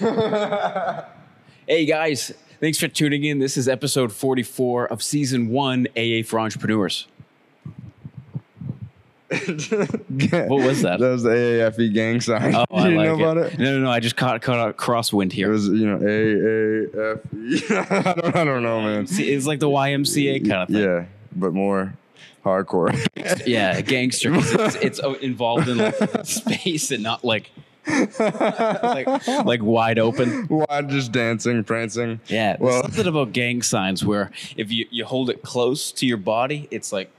Hey guys, thanks for tuning in. This is episode 44 of season one AA for Entrepreneurs. What was that? That was the AAFE gang sign. Oh, I you like know it. about it? No, no, no. I just caught caught a crosswind here. It was, you know, AAFE. I, don't, I don't know, man. It's like the YMCA kind of thing. Yeah, but more hardcore. Yeah, gangster. It's, it's involved in like space and not like like, like wide open. Why just dancing, prancing? Yeah, Well- something about gang signs where if you, you hold it close to your body, it's like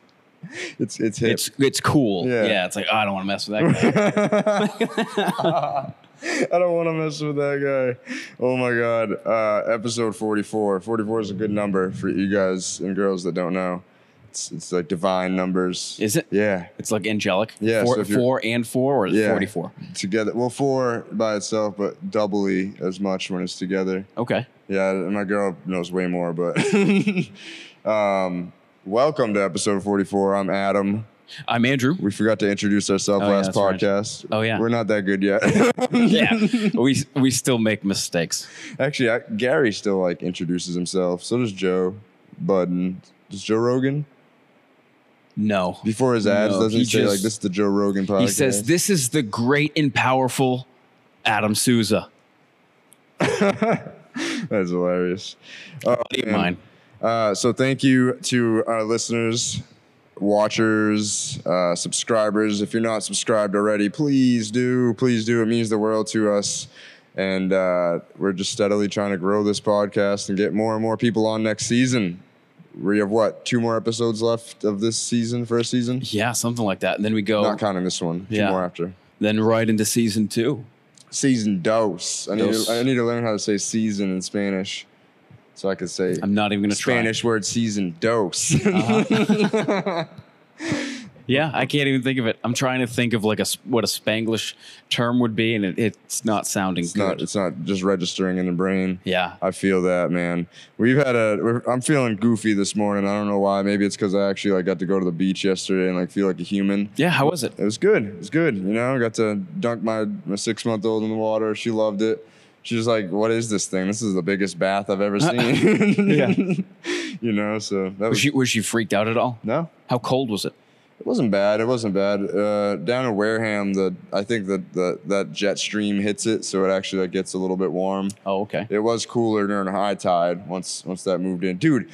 It's it's hip. it's it's cool. Yeah. Yeah, it's like oh, I don't want to mess with that guy. I don't want to mess with that guy. Oh my god. Uh, episode 44. 44 is a good number for you guys and girls that don't know. It's it's like divine numbers. Is it? Yeah. It's like angelic. Yeah, four, so four and four, or Yeah. 44? Together. Well, four by itself, but doubly as much when it's together. Okay. Yeah, my girl knows way more, but um, welcome to episode 44. I'm Adam. I'm Andrew. We forgot to introduce ourselves Oh, yeah, last right. podcast. Oh, yeah. We're not that good yet. Yeah, we we still make mistakes. Actually, I, Gary still like introduces himself. So does Joe Budden. Does Joe Rogan? No, Before his ads, No, doesn't he he, say like this is the Joe Rogan podcast? he says this is the great and powerful Adam Souza. That's hilarious. Oh, mine. Uh, so thank you to our listeners, watchers, uh, subscribers. If you're not subscribed already, please do. Please do. It means the world to us. And uh, we're just steadily trying to grow this podcast and get more and more people on next season. We have what two more episodes left of this season, first season. Yeah, something like that. And then we go Not counting this one. Two Yeah. more after. then right into season two. Season dos. I need, Dos. To, I need to learn how to say season in Spanish, so I could say I'm not even gonna Spanish word season dos. try. Uh-huh. Yeah, I can't even think of it. I'm trying to think of like a what a Spanglish term would be, and it, it's not sounding it's good. not. It's not just registering in the brain. yeah, I feel that, man. We've had a. We're, I'm feeling goofy this morning. I don't know why. Maybe it's because I actually like got to go to the beach yesterday and like feel like a human. yeah. How was it? It was good. It was good. You know, I got to dunk my my six month old in the water. She loved it. She was like, "What is this thing? This is the biggest bath I've ever uh, seen." Yeah. you know, so that was, Was she was she freaked out at all? no. How cold was it? It wasn't bad. It wasn't bad. Uh, down in Wareham, the I think that the that jet stream hits it, so it actually like gets a little bit warm. Oh, okay. It was cooler during high tide once once that moved in. Dude,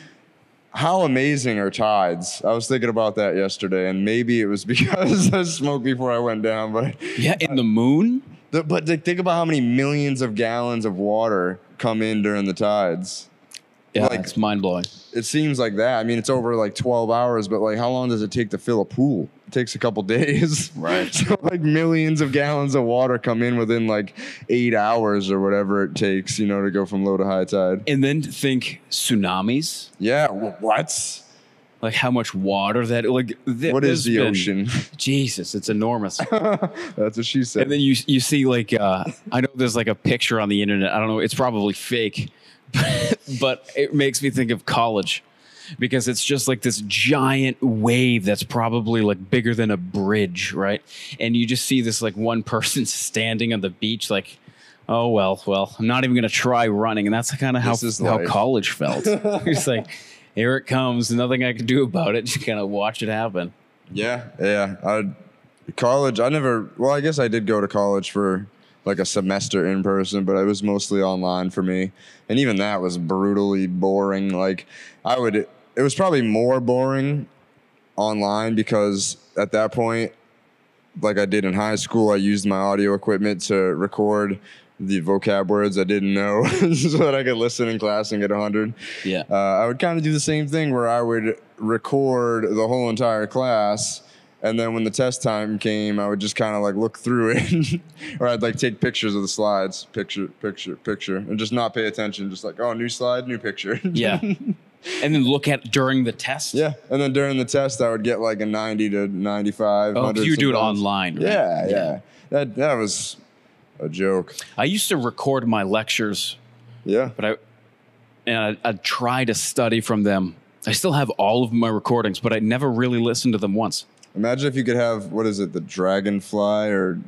how amazing are tides? I was thinking about that yesterday, and maybe it was because I smoked before I went down, but Yeah, in the moon. the, but think about how many millions of gallons of water come in during the tides. Yeah, Like- it's mind blowing. It seems like that. I mean, it's over like 12 hours, but like, how long does it take to fill a pool? It takes a couple days. Right. So, like, millions of gallons of water come in within like eight hours or whatever it takes, you know, to go from low to high tide. And then think tsunamis. Yeah. wh- What? Like how much water that like. Th- What is the been- ocean? Jesus, it's enormous. That's what she said. and then you you see like uh, I know there's like a picture on the internet. I don't know. It's probably fake, but it makes me think of college because it's just like this giant wave that's probably like bigger than a bridge, right? And you just see this like one person standing on the beach, like. Oh well, well, I'm not even gonna try running, and that's kind of how how life. college felt. it's like, here it comes, nothing I can do about it. Just kind of watch it happen. Yeah, yeah. I college. I never. Well, I guess I did go to college for like a semester in person, but it was mostly online for me, and even that was brutally boring. Like I would. It was probably more boring online because at that point, like I did in high school, I used my audio equipment to record the vocab words I didn't know so that I could listen in class and get 100 Yeah. uh, I would kind of do the same thing where I would record the whole entire class. And then when the test time came, I would just kind of like look through it, or I'd like take pictures of the slides, picture, picture, picture, and just not pay attention. Just like, oh, new slide, new picture. Yeah. and then look at during the test. yeah. And then during the test, I would get like a 90 to 95. Oh, 'cause 100 you do it online. Right? Yeah, yeah, That that was a joke. I used to record my lectures, Yeah. but I and I, I'd try to study from them. I still have all of my recordings, but I never really listened to them once. Imagine if you could have what is it, the dragonfly or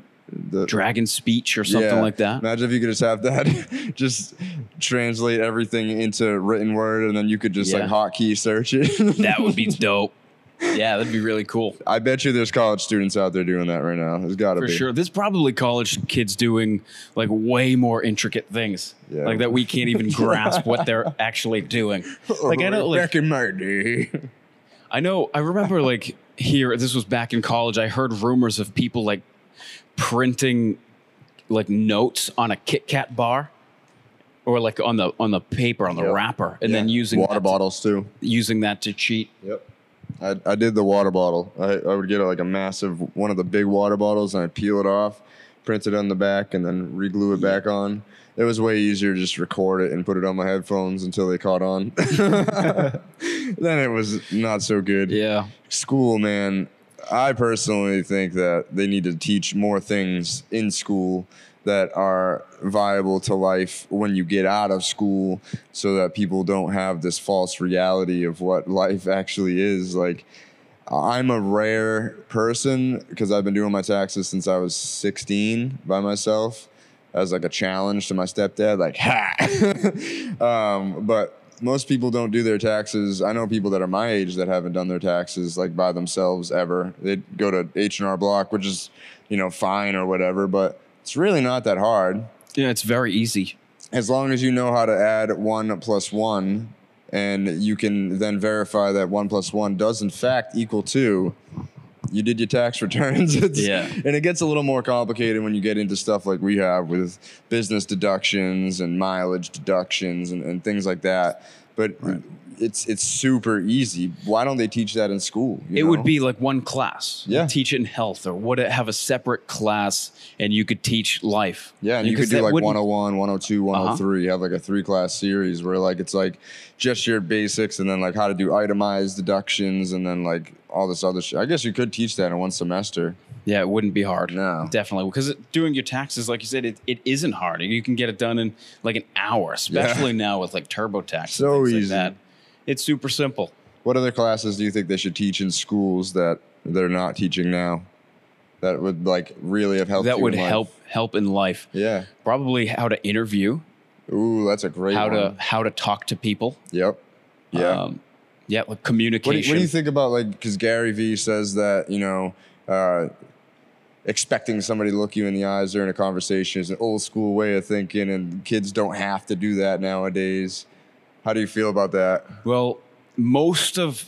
The, Dragon speech or something yeah. like that. Imagine if you could just have that, just translate everything into written word, and then you could just Yeah. like hotkey search it. That would be dope. Yeah, that'd be really cool. I bet you there's college students out there doing that right now. There's got to be. For sure. There's probably college kids doing like way more intricate things. Yeah. Like that we can't even grasp what they're actually doing. Like I know like back in my day. I know I remember like here this was back in college. I heard rumors of people like printing like notes on a Kit Kat bar or like on the on the paper on the Yep. wrapper and Yeah. then using water that to- bottles too. using that to cheat. Yep. I, I did the water bottle. I, I would get like a massive one of the big water bottles and I'd peel it off, print it on the back, and then reglue it back on. It was way easier to just record it and put it on my headphones until they caught on. then it was not so good. Yeah. School, man. I personally think that they need to teach more things in school that are viable to life when you get out of school so that people don't have this false reality of what life actually is like I'm a rare person because I've been doing my taxes since I was 16 by myself as like a challenge to my stepdad like ha! Um, but most people don't do their taxes. I know people that are my age that haven't done their taxes like by themselves ever. They go to h&r block which is you know fine or whatever but it's really not that hard. Yeah, it's very easy. as long as you know how to add one plus one and you can then verify that one plus one does in fact equal two you did your tax returns It's- Yeah. and it gets a little more complicated when you get into stuff like we have with business deductions and mileage deductions and, and things like that but it's it's super easy why don't they teach that in school you It know? would be like one class. Yeah. Teach it in health or would it have a separate class and you could teach life. Yeah, and you could do like wouldn't- Uh-huh. 101, 102, 103. Have like a three class series where like it's like just your basics and then like how to do itemized deductions and then like all this other shit. I guess you could teach that in one semester. Yeah, it wouldn't be hard. No. Definitely. Because doing your taxes, like you said, it, it isn't hard. You can get it done in like an hour, especially now with like TurboTax. So easy. Like that. It's super simple. What other classes do you think they should teach in schools that they're not teaching now? That would like really have helped. that you would help help in life. Yeah. Probably how to interview, Ooh, that's a great how one. to how to talk to people. Yep. Yeah. Um, yeah, like What do, communication. what do you think about like because Gary Vee says that you know uh, expecting somebody to look you in the eyes during a conversation is an old school way of thinking, and kids don't have to do that nowadays. How do you feel about that? Well, most of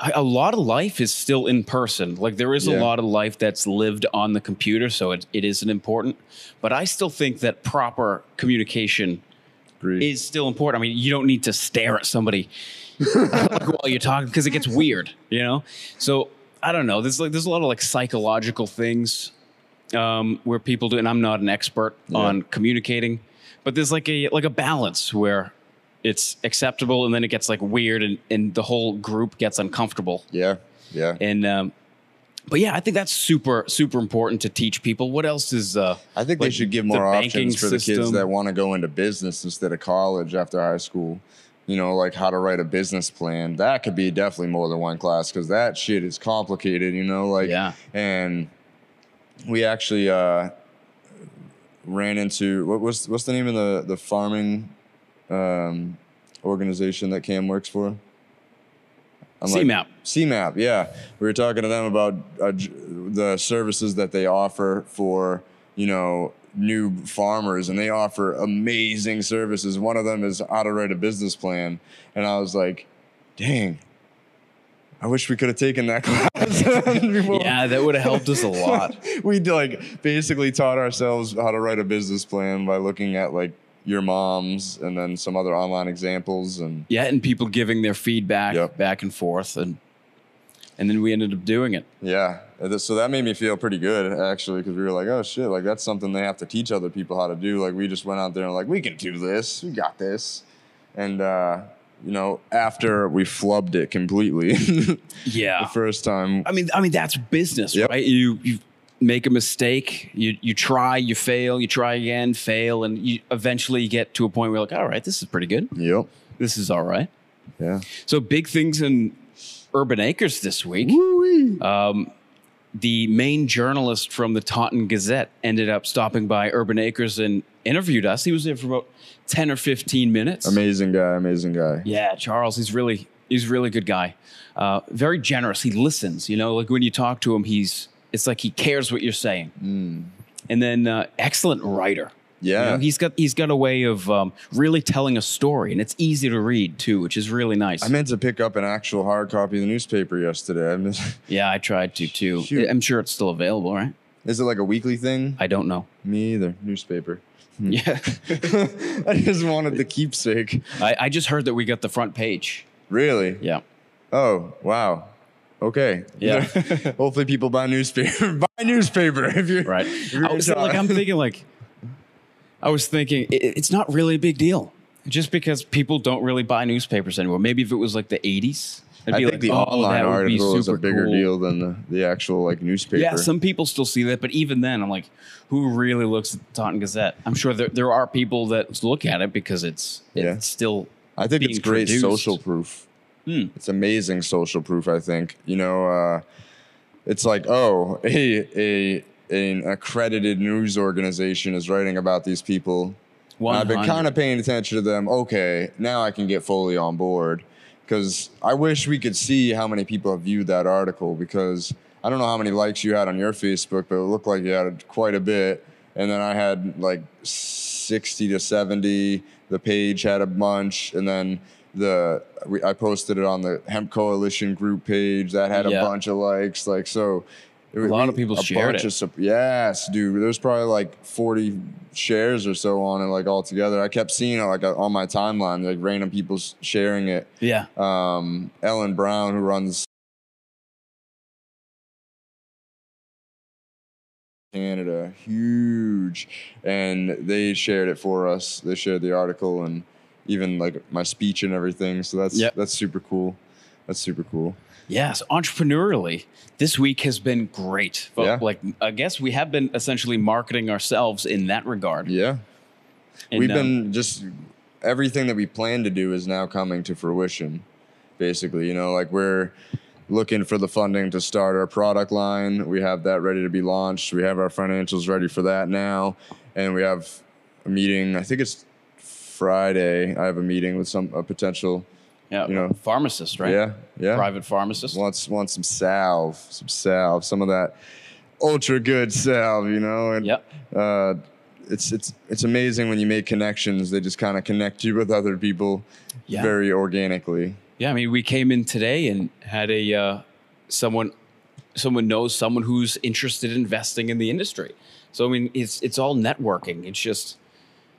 a lot of life is still in person. Like there is Yeah. a lot of life that's lived on the computer, so it, it isn't important. But I still think that proper communication Agreed. is still important. I mean, you don't need to stare at somebody while you're talking because it gets weird, you know. So I don't know. There's like there's a lot of like psychological things um, where people do, and I'm not an expert Yeah. on communicating, but there's like a like a balance where it's acceptable and then it gets like weird and, and the whole group gets uncomfortable. yeah. Yeah. And um, but yeah, I think that's super super important to teach people. What else is uh, I think they should give more options for the kids that want to go into business instead of college after high school. You know, like how to write a business plan. That could be definitely more than one class because that shit is complicated. You know, like Yeah. And we actually uh, ran into what was what's the name of the the farming um, organization that Cam works for? I'm like- SEMAP? SEMAP, yeah. We were talking to them about uh, the services that they offer for, you know, new farmers, and they offer amazing services. One of them is how to write a business plan. And I was like, dang, I wish we could have taken that class. Yeah, that would have helped us a lot. we like basically taught ourselves how to write a business plan by looking at like your mom's and then some other online examples and Yeah, and people giving their feedback Yep. back and forth, and and then we ended up doing it. Yeah. So that made me feel pretty good actually, because we were like, oh shit, like that's something they have to teach other people how to do. Like we just went out there and like, we can do this, we got this. And uh, you know, after we flubbed it completely Yeah, the first time. I mean, I mean that's business, Yep. right? You you make a mistake, you you try, you fail, you try again, fail, and you eventually you get to a point where you're like, all right, this is pretty good. Yep. This is all right. Yeah. So big things in Urban Acres this week. Um, the main journalist from the Taunton Gazette ended up stopping by Urban Acres and interviewed us. He was there for about 10 or 15 minutes. Amazing guy, amazing guy. Yeah, Charles, he's really he's a really good guy. Uh, very generous. He listens. You know, like when you talk to him, he's it's like he cares what you're saying. And then uh, excellent writer. You Yeah. know, he's got he's got a way of um, really telling a story, and it's easy to read too, which is really nice. I meant to pick up an actual hard copy of the newspaper yesterday. I miss, yeah, I tried to too. Shoot. I'm sure it's still available, right? is it like a weekly thing? I don't know. Me either. Newspaper. Yeah, I just wanted the keepsake. I, I just heard that we got the front page. Really? Yeah, Oh, wow. Okay. Yeah. Hopefully people buy newspaper. buy newspaper if you're right. if you're I was like, I'm thinking like, I was thinking it, it's not really a big deal, just because people don't really buy newspapers anymore. Maybe if it was like the 80s, I'd I be think like, the oh, online that would be article is a super bigger cool. deal than the, the actual like newspaper. Yeah, some people still see that, but even then, I'm like, who really looks at the Taunton Gazette? I'm sure there, there are people that look at it because it's Yeah. it's still. I think it's great produced. social proof. Hmm. It's amazing social proof. I think you know, uh, it's like oh, a a an accredited news organization is writing about these people. I've been kind of paying attention to them. Okay, now I can get fully on board because I wish we could see how many people have viewed that article because I don't know how many likes you had on your Facebook, but it looked like you had quite a bit. And then I had like 60 to 70. The page had a bunch, and then the we, I posted it on the Hemp Coalition group page that had Yeah. a bunch of likes. Like so, A lot of people shared it. Of, yes, dude. There's probably like 40 shares or so on it, like all together. I kept seeing it like on my timeline, like random people sharing it. Yeah, Um, Ellen Brown, who runs Canada, huge, and they shared it for us. They shared the article and even like my speech and everything. So that's Yep. that's super cool. That's super cool. Yes. Entrepreneurially, this week has been great. Yeah. like, I guess we have been essentially marketing ourselves in that regard. Yeah. And, We've um, been just everything that we planned to do is now coming to fruition. Basically, you know, like we're looking for the funding to start our product line. We have that ready to be launched. We have our financials ready for that now, and we have a meeting. I think it's Friday. I have a meeting with some a potential. Yeah, you know, pharmacist, right? Yeah, yeah. Private pharmacist. Wants wants some salve, some salve, some of that ultra good salve, you know. And Yep. uh, it's it's it's amazing when you make connections. They just kind of connect you with other people Yeah. very organically. Yeah, I mean, we came in today and had a uh, someone someone knows someone who's interested in investing in the industry. So I mean, it's it's all networking. It's just,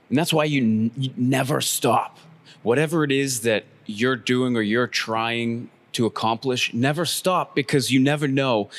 and that's why you, n- you never stop. Whatever it is that you're doing or you're trying to accomplish, never stop because you never know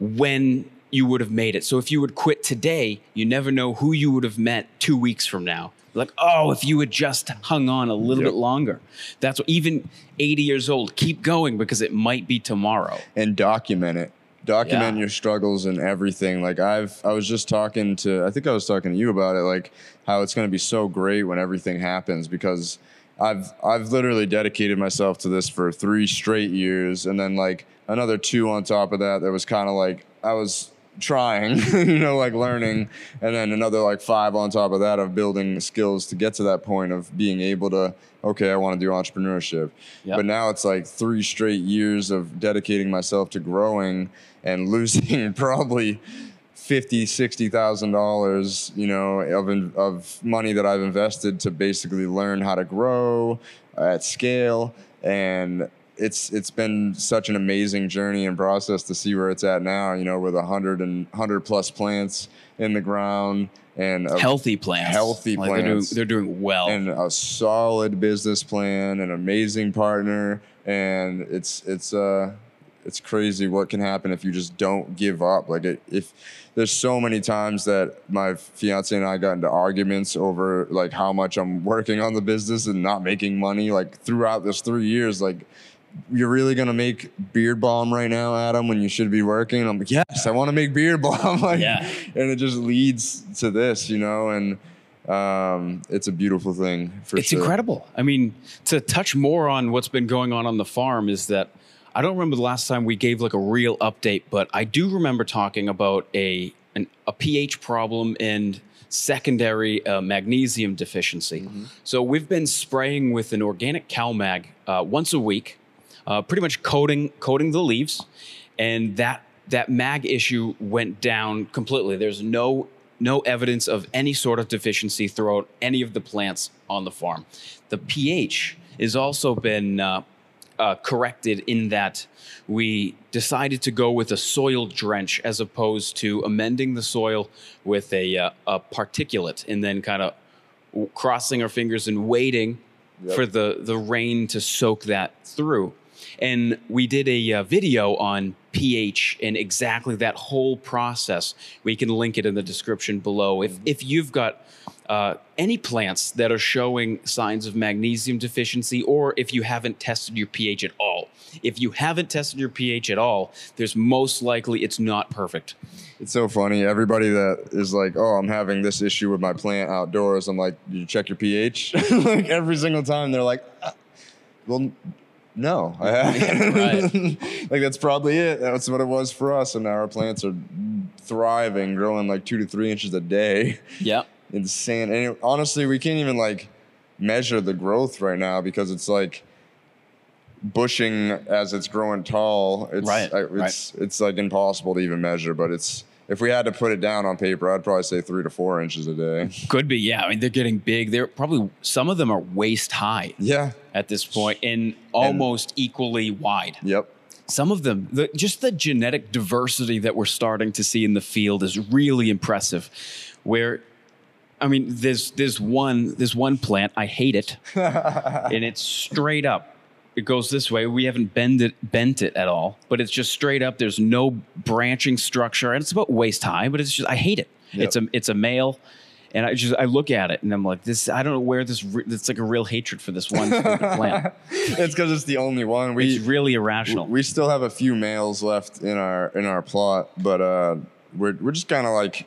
when you would have made it. So if you would quit today, you never know who you would have met two weeks from now. Like, oh, if you had just hung on a little Yep. bit longer. That's what, even 80 years old, keep going because it might be tomorrow. and document it. Document Yeah. your struggles and everything. Like I've, I was just talking to, I think I was talking to you about it, like how it's going to be so great when everything happens because I've, I've literally dedicated myself to this for three straight years, and then like another two on top of that. That was kind of like I was trying, you know, like learning, and then another like five on top of that of building skills to get to that point of being able to, okay, I want to do entrepreneurship. Yep. But now it's like three straight years of dedicating myself to growing and losing probably fifty, sixty thousand dollars, you know, of in, of money that I've invested to basically learn how to grow at scale, and it's it's been such an amazing journey and process to see where it's at now. You know, with a hundred and hundred plus plants in the ground and Healthy plants. Healthy Like, They're doing, plants. they're doing well. and a solid business plan, an amazing partner, and it's it's uh it's crazy what can happen if you just don't give up. Like it, if there's so many times that my fiance and I got into arguments over like how much I'm working on the business and not making money. Like throughout this three years, like you're really gonna make beard balm right now, Adam, when you should be working. I'm like, yes, I want to make beard balm. like, Yeah. and it just leads to this, you know, and um, it's a beautiful thing for it's sure. incredible. I mean, to touch more on what's been going on on the farm is that I don't remember the last time we gave like a real update, but I do remember talking about a an, a pH problem and secondary uh, magnesium deficiency. So we've been spraying with an organic CalMag uh, once a week, uh, pretty much coating coating the leaves, and that that mag issue went down completely. There's no no evidence of any sort of deficiency throughout any of the plants on the farm. The pH has also been uh, corrected in that we decided to go with a soil drench as opposed to amending the soil with a, uh, a particulate and then kind of crossing our fingers and waiting Yep. for the, the rain to soak that through. And we did a uh, video on pH and exactly that whole process. We can link it in the description below. If, if you've got uh, any plants that are showing signs of magnesium deficiency, or if you haven't tested your pH at all. If you haven't tested your pH at all, there's most likely it's not perfect. It's so funny. Everybody that is like, "Oh, I'm having this issue with my plant outdoors," I'm like, you check your pH?" like every single time, they're like, "Uh, "Well, no, I haven't." like that's probably it. That's what it was for us, and now our plants are thriving, growing like two to three inches a day. Yeah. Insane. And it- honestly, we can't even like measure the growth right now because it's like bushing as it's growing tall. It's Right, I- it's it's like impossible to even measure. But it's if we had to put it down on paper, I'd probably say three to four inches a day. Could be, yeah. I mean, they're getting big. They're probably, some of them are waist high Yeah. at this point and almost equally wide. Yep. some of them the, just the genetic diversity that we're starting to see in the field is really impressive where i mean there's there's one there's one plant i hate it and it's straight up it goes this way we haven't bend it bent it at all but it's just straight up there's no branching structure and it's about waist high but it's just i hate it Yep. it's a it's a male and I just I look at it and I'm like this I don't know where this re- it's like a real hatred for this one plant. it's because it's the only one. We It's really irrational. we still have a few males left in our in our plot, but uh, we're we're just kind of like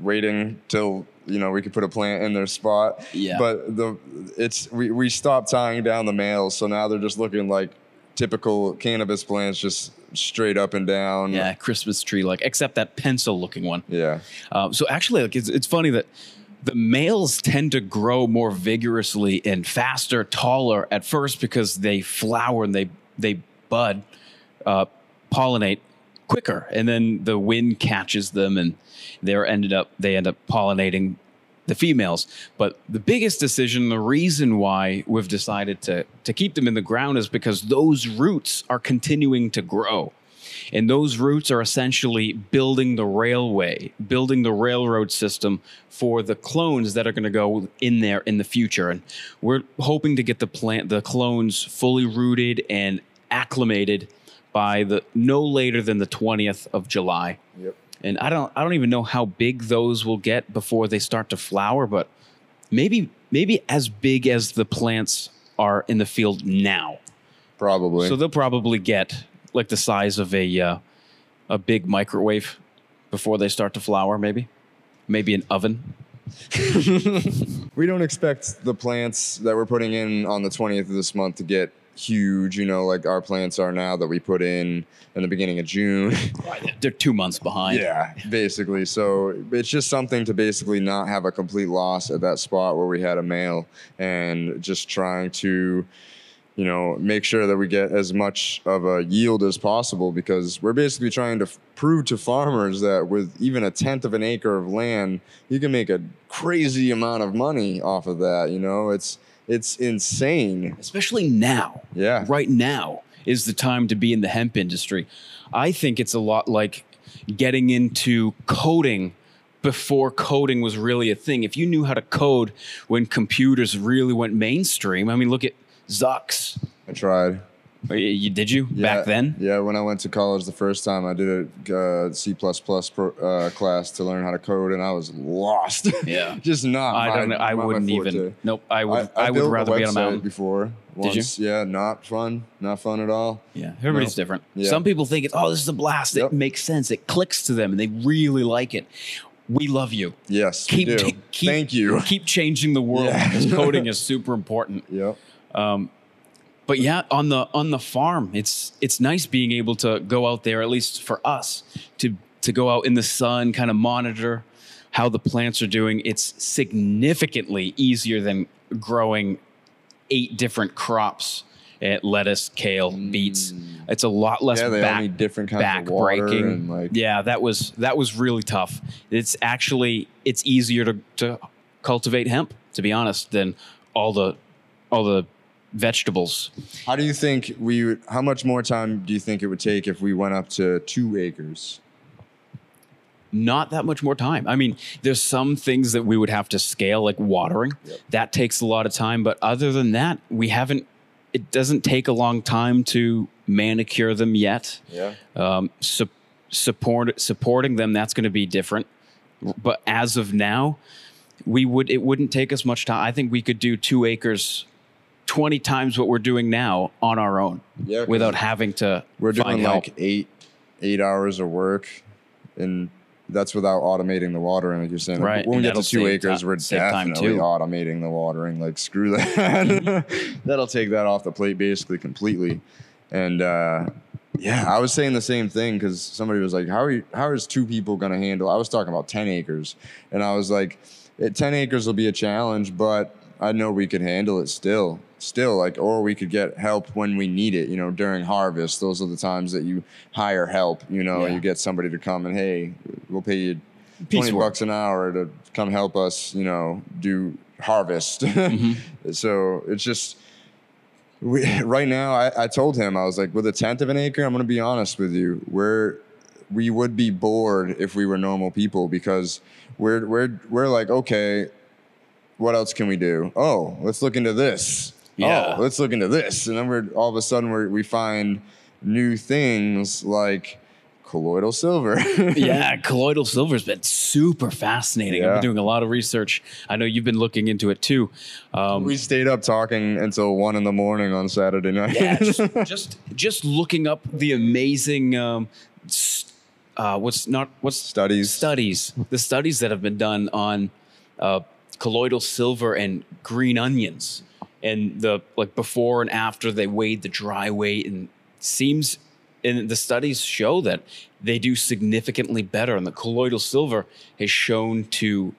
waiting till you know we could put a plant in their spot. Yeah. But the it's we we stopped tying down the males, so now they're just looking like typical cannabis plants, just straight up and down. Yeah, Christmas tree like, except that pencil looking one. Yeah. Um, so actually, like it's, it's funny that the males tend to grow more vigorously and faster, taller at first because they flower and they they bud, uh, pollinate quicker, and then the wind catches them, and they're ended up they end up pollinating the females. But the biggest decision, the reason why we've decided to to keep them in the ground is because those roots are continuing to grow. And those roots are essentially building the railway, building the railroad system for the clones that are going to go in there in the future. And we're hoping to get the plant, the clones fully rooted and acclimated by the no later than the 20th of July. Yep. And I don't I don't even know how big those will get before they start to flower, but maybe maybe as big as the plants are in the field now. Probably. So they'll probably get like the size of a uh, a big microwave before they start to flower. Maybe, maybe an oven. we don't expect the plants that we're putting in on the 20th of this month to get huge, you know, like our plants are now that we put in in the beginning of June. They're two months behind. yeah, basically. So it's just something to basically not have a complete loss at that spot where we had a male and just trying to you know, make sure that we get as much of a yield as possible because we're basically trying to f- prove to farmers that with even a tenth of an acre of land, you can make a crazy amount of money off of that. You know, it's it's insane. especially now. Yeah. right now is the time to be in the hemp industry. I think it's a lot like getting into coding before coding was really a thing. If you knew how to code when computers really went mainstream, I mean, look at Zucks. I tried. You- did you Yeah, back then? Yeah, when I went to college the first time, I did a uh, C plus plus pro- uh, class to learn how to code, and I was lost. Yeah. just not. I don't. know. I my wouldn't even. Nope. I would. I, I, would built rather be on a mountain. before. Did you? Yeah, not fun. Not fun at all. Yeah, everybody's No. different. Yeah. Some people think it's oh, this is a blast. Yep. It makes sense. It clicks to them, and they really like it. We love you. Yes, Keep, we do. keep Thank you. Keep changing the world Yeah. coding is super important. Yep. But but yeah, on the on the farm, it's it's nice being able to go out there, at least for us, to to go out in the sun, kind of monitor how the plants are doing. It's significantly easier than growing eight different crops. At lettuce, kale, beets. Mm. It's a lot less Yeah, back, different kinds of back water breaking. like- yeah, that was that was really tough. It's actually it's easier to, to cultivate hemp, to be honest, than all the all the vegetables. How do you think we? would- How much more time do you think it would take if we went up to two acres? Not that much more time. I mean, there's some things that we would have to scale, like watering. Yep. That takes a lot of time. But other than that, we haven't. It doesn't take a long time to manicure them yet. Yeah. um, su- support supporting them that's going to be different but as of now we would it wouldn't take us much time i think we could do two acres 20 times what we're doing now on our own Yeah, without having to We're doing help. like eight eight hours of work, and that's without automating the watering, like you're saying. Like, Right, When and we get to two acres, we're definitely automating the watering. Like screw that. That'll take that off the plate basically completely. And uh, yeah, I was saying the same thing because somebody was like, "How are you, how is two people going to handle?" I was talking about ten acres, and I was like, "At ten acres will be a challenge, but I know we could handle it still." Still, like, or we could get help when we need it. You know, during harvest, those are the times that you hire help. You know, Yeah. you get somebody to come and hey, we'll pay you twenty work. bucks an hour to come help us. You know, do harvest. Mm-hmm. so it's just we, right now I, I told him i was like with a tenth of an acre i'm going to be honest with you we're we would be bored if we were normal people because we're we're we're like okay what else can we do oh let's look into this Yeah. oh let's look into this and then we're all of a sudden we we find new things like colloidal silver yeah, colloidal silver's been super fascinating. I've been doing a lot of research. I know you've been looking into it too. Um, we stayed up talking until one in the morning on saturday night yeah, just, just just looking up the amazing um, uh, what's not what's Studies. studies the studies that have been done on uh, colloidal silver and green onions and the like before and after they weighed the dry weight and seems and the studies show that they do significantly better and the colloidal silver has shown to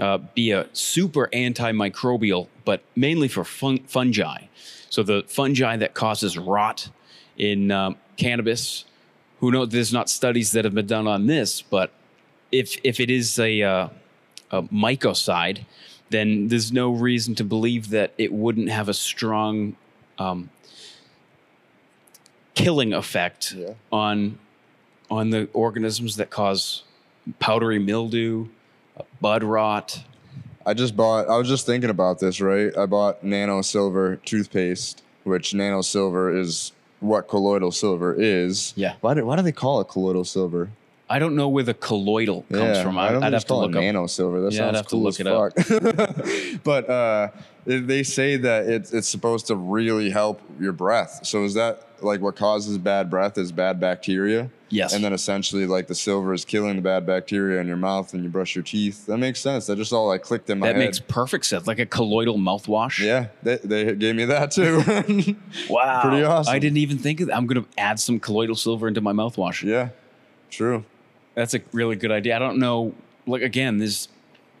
uh, be a super antimicrobial, but mainly for fun- fungi. So the fungi that causes rot in um, cannabis. Who knows? There's not studies that have been done on this, but if if it is a, uh, a mycocide, then there's no reason to believe that it wouldn't have a strong um, killing effect Yeah. on on the organisms that cause powdery mildew, uh, bud rot. I just bought. I was just thinking about this. Right, I bought Nano Silver toothpaste, which Nano Silver is what colloidal silver is. Yeah. Why do Why do they call it colloidal silver? I don't know where the colloidal comes yeah, from. I I, don't I'd have to look up. Nano Silver. That Yeah, I'd sounds have to cool look as it up. fuck. but uh, they- they say that it's it's supposed to really help your breath. So is that like what causes bad breath? Is bad bacteria? Yes. And then essentially, like the silver is killing the bad bacteria in your mouth, and you brush your teeth. That makes sense. That just all like clicked in my that head. That makes perfect sense. Like a colloidal mouthwash. Yeah, they, they gave me that too. Wow. Pretty awesome. I didn't even think of that. I'm going to add some colloidal silver into my mouthwash. yeah, true. That's a really good idea. I don't know. Like, again, there's,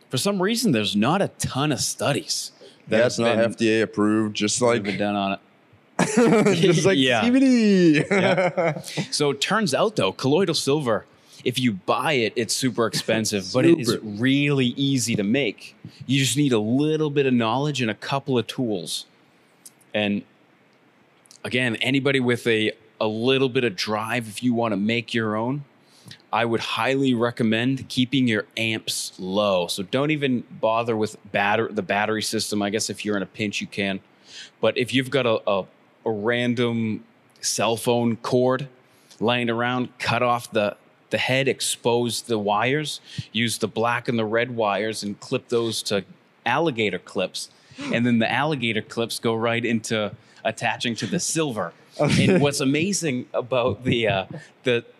for some reason, there's not a ton of studies That's have not FDA approved. Just like been done on it. just like Yeah. CBD. So it turns out though, colloidal silver, if you buy it, it's super expensive, but it is really easy to make. You just need a little bit of knowledge and a couple of tools. And again, anybody with a a little bit of drive, if you want to make your own, I would highly recommend keeping your amps low. So don't even bother with batter the battery system. I guess if you're in a pinch, you can. But if you've got a, a, a random cell phone cord laying around, cut off the the head, expose the wires, use the black and the red wires, and clip those to alligator clips. And then the alligator clips go right into attaching to the silver. And what's amazing about the uh, the the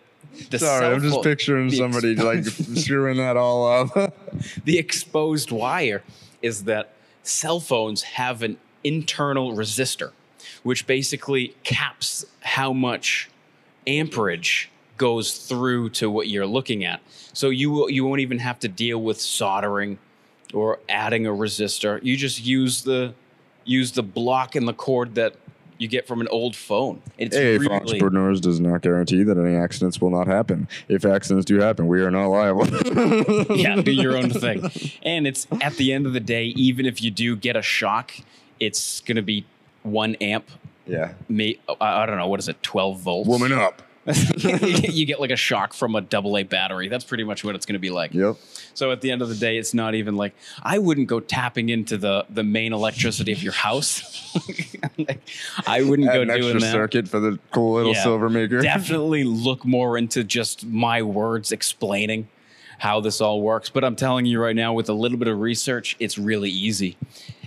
Sorry, I'm just picturing somebody like screwing that all up. the exposed wire is that cell phones have an internal resistor. which basically caps how much amperage goes through to what you're looking at. So you will- you won't even have to deal with soldering or adding a resistor. You just use the use the block and the cord that you get from an old phone. It's Hey, really entrepreneurs does not guarantee that any accidents will not happen. If accidents do happen, we are not liable. yeah, do your own thing. And it's at the end of the day, even if you do get a shock, it's going to be one amp. yeah. May, I I don't know what is it, twelve volts. Woman up. you get like a shock from a double A battery. That's pretty much what it's going to be like. Yep. So at the end of the day, it's not even like I wouldn't go tapping into the the main electricity of your house. Like, I wouldn't Add go an doing extra that. circuit for the cool little Yeah. silver maker. Definitely look more into just my words explaining how this all works. But I'm telling you right now, with a little bit of research, it's really easy,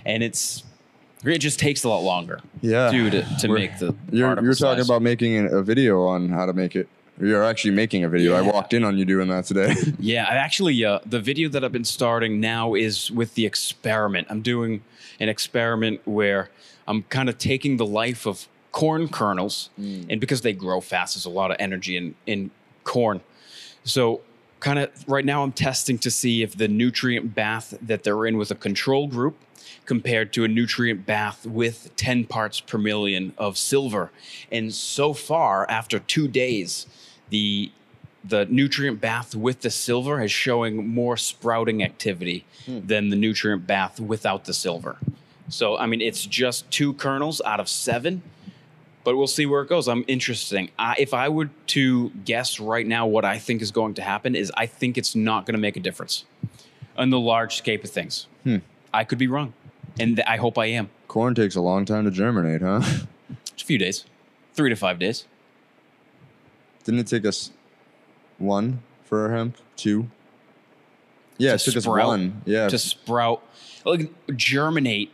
and it's it just takes a lot longer. Yeah. to to, to make the You're, you're talking size. about making a video on how to make it. You're actually making a video. I walked in on you doing that today. Yeah, I actually, uh, the video that I've been starting now is with the experiment. I'm doing an experiment where I'm kind of taking the life of corn kernels, and because they grow fast, there's a lot of energy in in corn. So, kind of right now, I'm testing to see if the nutrient bath that they're in with a control group compared to a nutrient bath with 10 parts per million of silver. And so far, after two days, the the nutrient bath with the silver is showing more sprouting activity hmm. than the nutrient bath without the silver. So, I mean, it's just two kernels out of seven, but we'll see where it goes. I'm interesting. I, if I were to guess right now what I think is going to happen is I think it's not going to make a difference on the large scape of things. Hmm. I could be wrong, and I hope I am. Corn takes a long time to germinate, huh? It's a few days, three to five days. Didn't it take us one for our hemp? Two? Yeah, To it took sprout- us one. Yeah. to sprout like germinate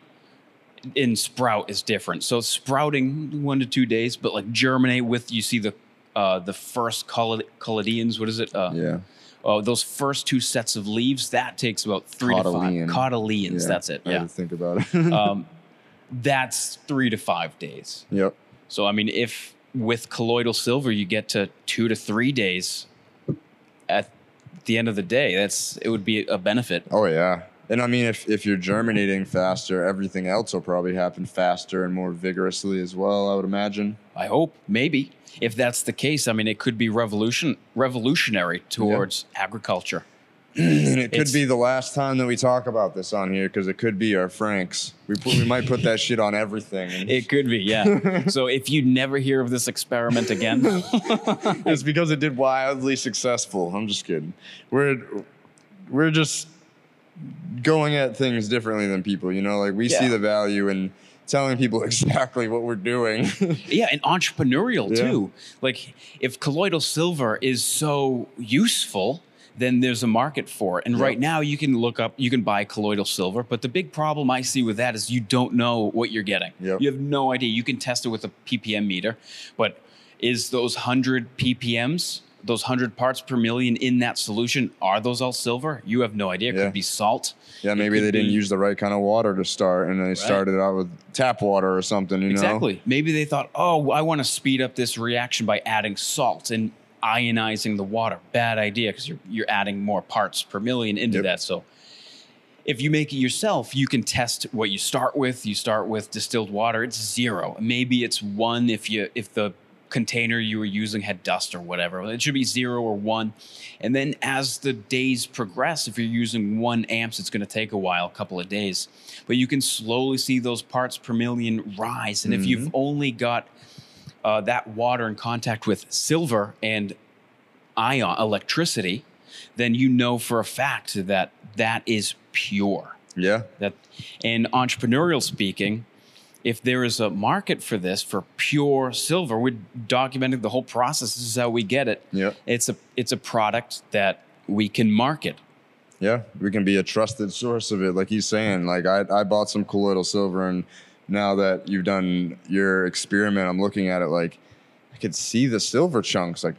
in sprout is different so sprouting one to two days but like germinate with you see the uh the first collodians what is it uh yeah. Oh those first two sets of leaves that takes about three to five cotyledons yeah. that's it I yeah think about it. um that's three to five days yep. so i mean if with colloidal silver you get to two to three days at the end of the day that's it would be a benefit Oh yeah. And I mean if if you're germinating faster, everything else will probably happen faster and more vigorously as well, I would imagine. I hope, maybe. If that's the case, I mean, it could be revolution revolutionary towards agriculture. And it could It's- be the last time that we talk about this on here because it could be our Franks. We put, we might put that shit on everything. It could be, yeah. so if you never hear of this experiment again, it's because it did wildly successful. I'm just kidding. We're we're just going at things differently than people. You know, like we see the value in telling people exactly what we're doing. yeah, and entrepreneurial Yeah. too. Like if colloidal silver is so useful, then there's a market for it. And Yep. right now you can look up, you can buy colloidal silver, but the big problem I see with that is you don't know what you're getting. Yep. You have no idea. You can test it with a ppm meter, but is those 100 ppms, those 100 parts per million in that solution, are those all silver? You have no idea. It Yeah. could be salt. yeah, maybe they didn't use the right kind of water to start, and they started out with tap water or something. You know, Exactly. Maybe they thought, oh, I want to speed up this reaction by adding salt and ionizing the water. Bad idea because you're you're adding more parts per million into Yep. that. So if you make it yourself, you can test what you start with. You start with distilled water. It's zero. Maybe it's one if you if the container you were using had dust or whatever. It should be zero or one. And then as the days progress, if you're using one amps, it's going to take a while, a couple of days. But you can slowly see those parts per million rise. And if you've only got uh, that water in contact with silver and ion electricity, then you know for a fact that that is pure. yeah, That, and entrepreneurial speaking, if there is a market for this for pure silver, we're documenting the whole process. This is how we get it. yeah, It's a it's a product that we can market. yeah. We can be a trusted source of it, like he's saying. Like I, I bought some colloidal silver, and now that you've done your experiment, I'm looking at it like I could see the silver chunks, like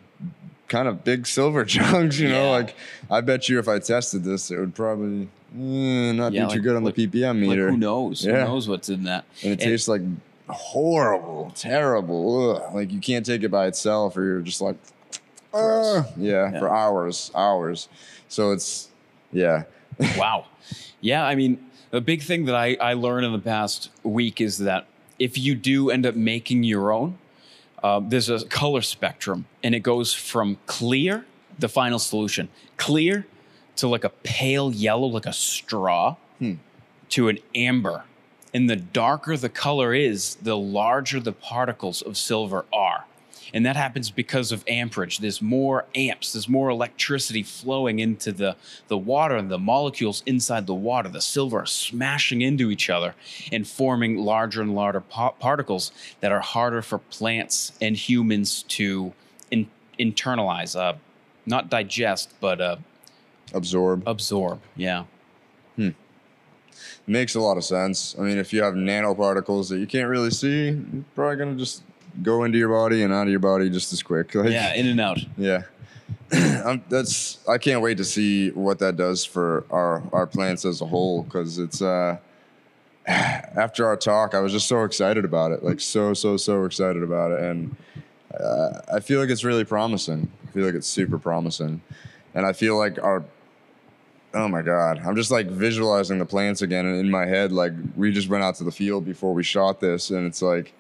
kind of big silver chunks. You know, Yeah. like I bet you if I tested this, it would probably eh, not Yeah, do too like- good on like- the ppm Like meter. who knows? Yeah. Who knows what's in that? and it And- tastes like horrible, terrible. Ugh. Like you can't take it by itself, or you're just like, "Ah." yeah, Yeah. for hours, hours. So it's yeah, wow. Yeah, I mean, the big thing that I, I learned in the past week is that if you do end up making your own, uh, there's a color spectrum and it goes from clear, the final solution, clear to like a pale yellow, like a straw, to an amber. And the darker the color is, the larger the particles of silver are. And that happens because of amperage. There's more amps, there's more electricity flowing into the, the water and the molecules inside the water. The silver are smashing into each other and forming larger and larger pa- particles that are harder for plants and humans to in, internalize, uh, not digest, but uh, absorb. absorb. Yeah. Makes a lot of sense. I mean, if you have nanoparticles that you can't really see, you're probably gonna just go into your body and out of your body just as quick. Like, Yeah, in and out. Yeah. I'm, that's I can't wait to see what that does for our our plants as a whole because it's uh after our talk I was just so excited about it like so so so excited about it and uh, I feel like it's really promising I feel like it's super promising and I feel like our oh my god I'm just like visualizing the plants again and in my head like we just went out to the field before we shot this and it's like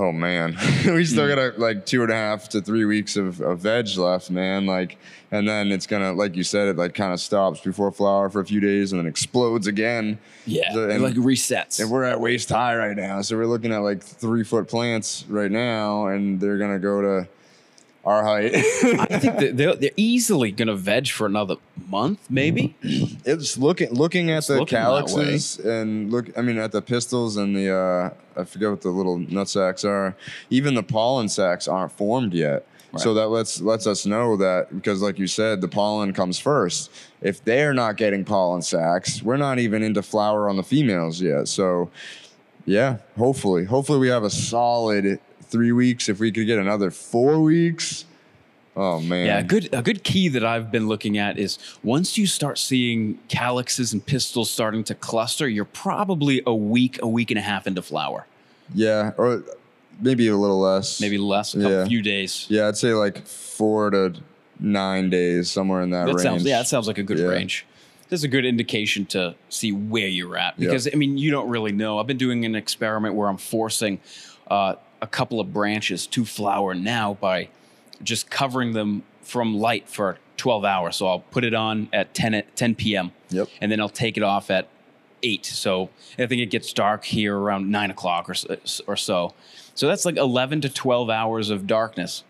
Oh man, we still mm. got a, like two and a half to three weeks of, of veg left, man. Like, and then it's gonna, like you said, it like kind of stops before flower for a few days and then explodes again. Yeah. It and- like resets. And we're at waist high right now, so we're looking at like three foot plants right now, and they're gonna go to our height. I think they're, they're easily going to veg for another month, maybe. it's looking looking at the looking calyxes and look i mean at the pistils and the uh i forget what the little nut sacks are. Even the pollen sacks aren't formed yet. So that lets lets us know that because like you said the pollen comes first. If they're not getting pollen sacks, we're not even into flower on the females yet. So yeah hopefully hopefully we have a solid three weeks if we could get another four weeks oh man Yeah, a good a good key that I've been looking at is once you start seeing calyxes and pistils starting to cluster, you're probably a week, a week and a half into flower, yeah or maybe a little less maybe less, a Yeah. few days. Yeah, I'd say like four to nine days, somewhere in that, that range. sounds yeah, that sounds like a good Yeah. range. That's a good indication to see where you're at because I mean you don't really know. I've been doing an experiment where I'm forcing uh, a couple of branches to flower now by just covering them from light for 12 hours. So I'll put it on at 10 at 10 p.m. Yep. and then I'll take it off at eight. So I think it gets dark here around nine o'clock or so, or so. So that's like 11 to 12 hours of darkness.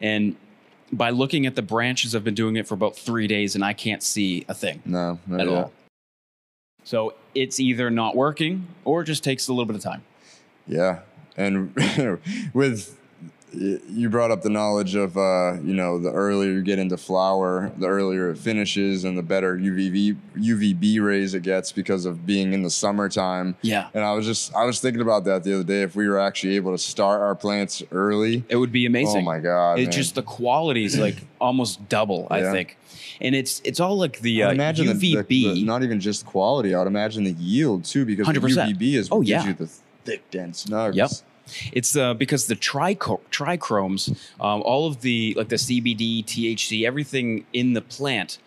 And by looking at the branches, I've been doing it for about three days and I can't see a thing No, not at yet. all. So it's either not working or it just takes a little bit of time. Yeah, and with you brought up the knowledge of uh, you know the earlier you get into flower, the earlier it finishes, and the better UVB UVB rays it gets because of being in the summertime. Yeah. And I was just I was thinking about that the other day. If we were actually able to start our plants early, It would be amazing. oh my god, It's just the quality is like almost double, I Yeah. think. And it's it's all like the uh, imagine UVB. the- the- not even just quality. I would imagine the yield too, because 100%. UVB is what Oh, gives yeah. you the thick, dense nugs. Yep. It's uh, because the tricho- trichromes, um, all of the like the CBD, THC, everything in the plant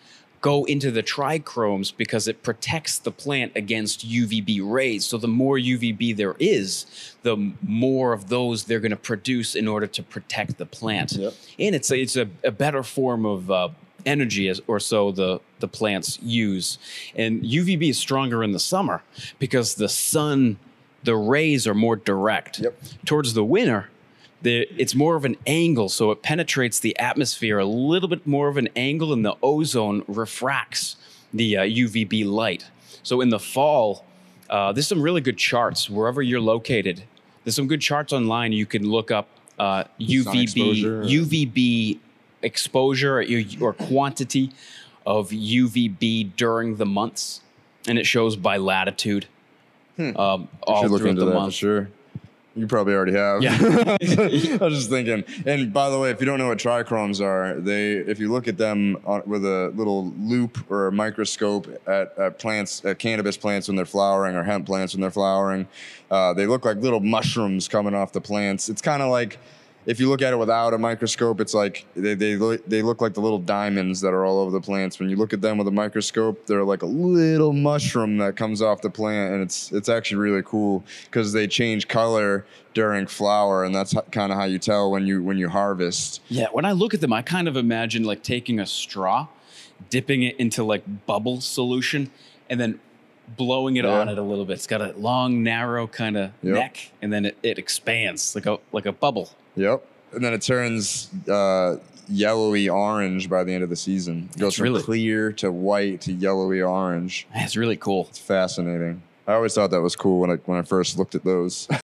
go into the trichromes because it protects the plant against UVB rays. So the more UVB there is, the more of those they're going to produce in order to protect the plant. Yep. And it's a, it's a, a better form of uh, energy as, or so the, the plants use. And UVB is stronger in the summer because the sun, the rays are more direct. Yep. Towards the winter, the, it's more of an angle, so it penetrates the atmosphere a little bit more of an angle, and the ozone refracts the uh, UVB light. So in the fall, uh, there's some really good charts wherever you're located. There's some good charts online. You can look up uh, UVB exposure UVB exposure or, or quantity of UVB during the months, and it shows by latitude. Um, all Hmm. should look throughout into the that month. for sure. You probably already have. Yeah. I was just thinking. And by the way, if you don't know what trichromes are, they if you look at them on, with a little loupe or a microscope at, at plants, at cannabis plants when they're flowering or hemp plants when they're flowering, uh, they look like little mushrooms coming off the plants. It's kind of like if you look at it without a microscope, it's like they they look, they look like the little diamonds that are all over the plants. When you look at them with a microscope, they're like a little mushroom that comes off the plant, and it's it's actually really cool because they change color during flower, and that's kind of how you tell when you when you harvest. Yeah, when I look at them, I kind of imagine like taking a straw, dipping it into like bubble solution, and then blowing it Yeah. on it a little bit. It's got a long, narrow kind of Yep. neck, and then it, it expands like a like a bubble. Yep, and then it turns. Uh, Yellowy orange by the end of the season. It goes That's from really- clear to white to yellowy orange. It's really cool. It's fascinating. I always thought that was cool when I when I first looked at those.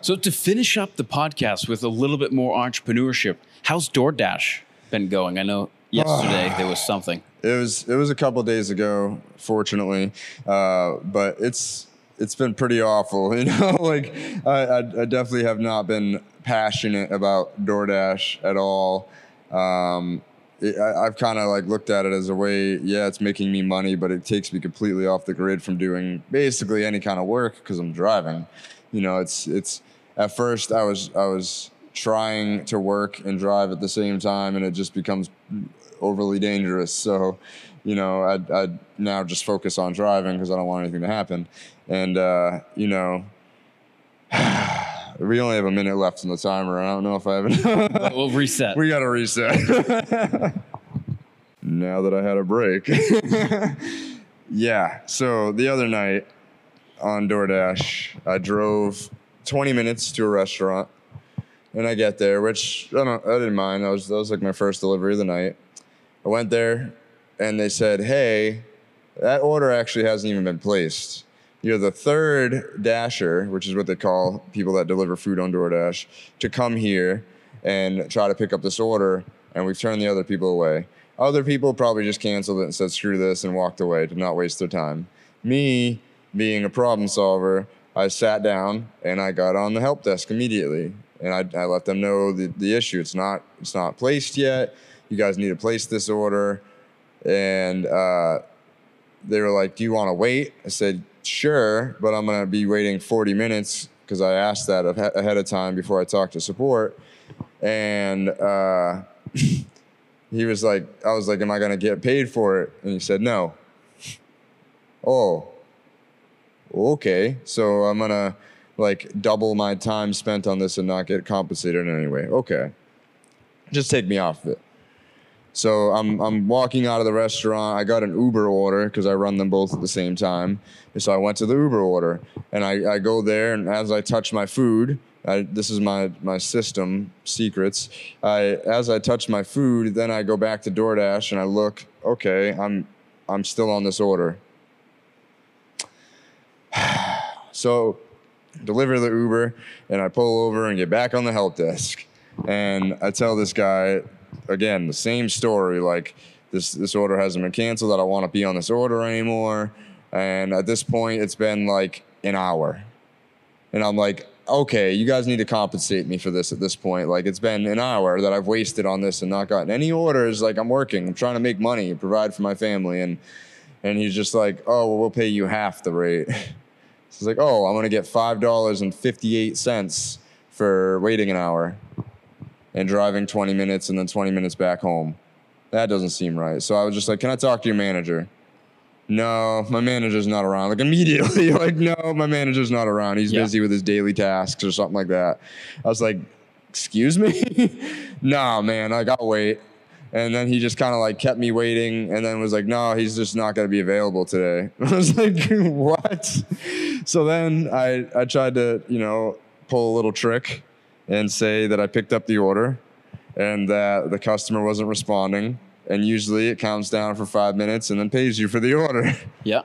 So to finish up the podcast with a little bit more entrepreneurship, how's DoorDash been going? I know yesterday there was something. It was it was a couple days ago, fortunately, uh, but it's it's been pretty awful. You know, like I, I, definitely have not been passionate about DoorDash at all. Um, it, I, I've kind of like looked at it as a way, yeah, it's making me money, but it takes me completely off the grid from doing basically any kind of work because I'm driving. You know, it's it's at first I was I was trying to work and drive at the same time, and it just becomes overly dangerous. So, you know, I'd, I'd now just focus on driving because I don't want anything to happen. And, uh, you know, we only have a minute left on the timer. I don't know if I have it. We'll reset. we got to reset. now that I had a break. yeah. So the other night on DoorDash, I drove 20 minutes to a restaurant. And I get there, which I don't, I didn't mind. That was that was like my first delivery of the night. I went there, and they said, "Hey, that order actually hasn't even been placed. You're the third dasher, which is what they call people that deliver food on DoorDash, to come here and try to pick up this order, and we've turned the other people away. Other people probably just canceled it and said, screw this, and walked away to not waste their time. Me, being a problem solver, I sat down and I got on the help desk immediately, and I, I let them know the, the issue. It's not it's not placed yet. You guys need to place this order, and uh, they were like, "Do you want to wait?" I said, "Sure, but I'm gonna be waiting 40 minutes because I asked that ahead of time before I talked to support." And uh, he was like, "I was like, am I gonna get paid for it?" And he said, "No." Oh, okay. So I'm gonna like double my time spent on this and not get compensated in any way. Okay, just take me off of it. So I'm I'm walking out of the restaurant. I got an Uber order because I run them both at the same time. And so I went to the Uber order, and I, I go there, and as I touch my food, I, this is my my system secrets. I as I touch my food, then I go back to DoorDash and I look. Okay, I'm I'm still on this order. So deliver the Uber, and I pull over and get back on the help desk. And I tell this guy, again, the same story. Like this, this order hasn't been canceled. That I want to be on this order anymore. And at this point, it's been like an hour. And I'm like, okay, you guys need to compensate me for this at this point. Like it's been an hour that I've wasted on this and not gotten any orders. Like I'm working, I'm trying to make money, provide for my family. And and he's just like, oh, well, we'll pay you half the rate. So he's like, oh, I'm gonna get five dollars and fifty-eight cents for waiting an hour and driving 20 minutes and then 20 minutes back home. That doesn't seem right. So I was just like, can I talk to your manager? No, my manager's not around. Like immediately, like, no, my manager's not around. He's Yeah. busy with his daily tasks or something like that. I was like, excuse me? nah, man, like I'll wait. And then he just kind of like kept me waiting and then was like, no, he's just not going to be available today. I was like, what? So then I, I tried to, you know, pull a little trick and say that I picked up the order and that the customer wasn't responding. And usually it counts down for five minutes and then pays you for the order. Yeah.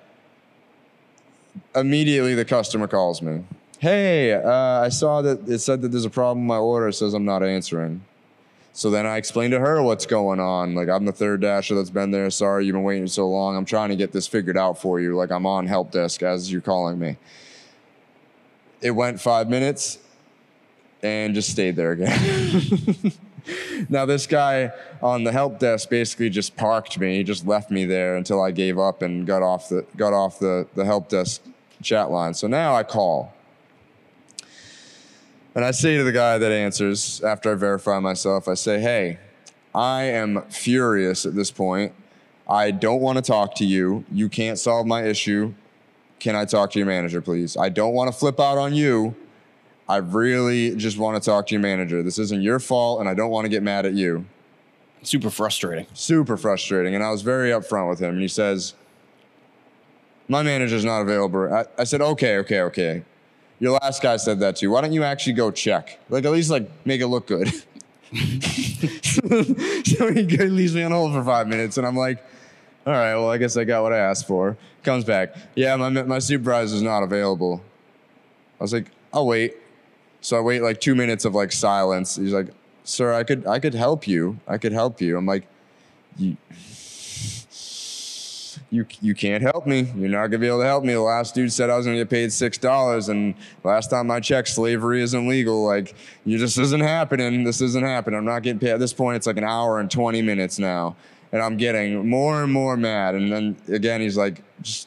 Immediately the customer calls me. Hey, uh, I saw that it said that there's a problem with my order. It says I'm not answering. So then I explained to her what's going on. Like, I'm the third dasher that's been there. Sorry, you've been waiting so long. I'm trying to get this figured out for you. Like, I'm on help desk as you're calling me. It went five minutes. And just stayed there again. now this guy on the help desk basically just parked me. He just left me there until I gave up and got off the got off the, the help desk chat line. So now I call. And I say to the guy that answers after I verify myself, I say, "Hey, I am furious at this point. I don't want to talk to you. You can't solve my issue. Can I talk to your manager, please? I don't want to flip out on you. I really just want to talk to your manager. This isn't your fault, and I don't want to get mad at you. Super frustrating. Super frustrating. And I was very upfront with him. And he says, My manager's not available. I, I said, Okay, okay, okay. Your last guy said that too. Why don't you actually go check? Like, at least, like, make it look good. so he leaves me on hold for five minutes, and I'm like, all right, well, I guess I got what I asked for. Comes back, yeah, my, my supervisor's not available. I was like, I'll wait. So I wait like two minutes of like silence. He's like, sir, I could, I could help you. I could help you. I'm like, you, you, you can't help me. You're not gonna be able to help me. The last dude said I was gonna get paid six dollars, and last time I checked, slavery isn't legal. Like, you just isn't happening. This isn't happening. I'm not getting paid. At this point, it's like an hour and 20 minutes now and I'm getting more and more mad. And then again, he's like,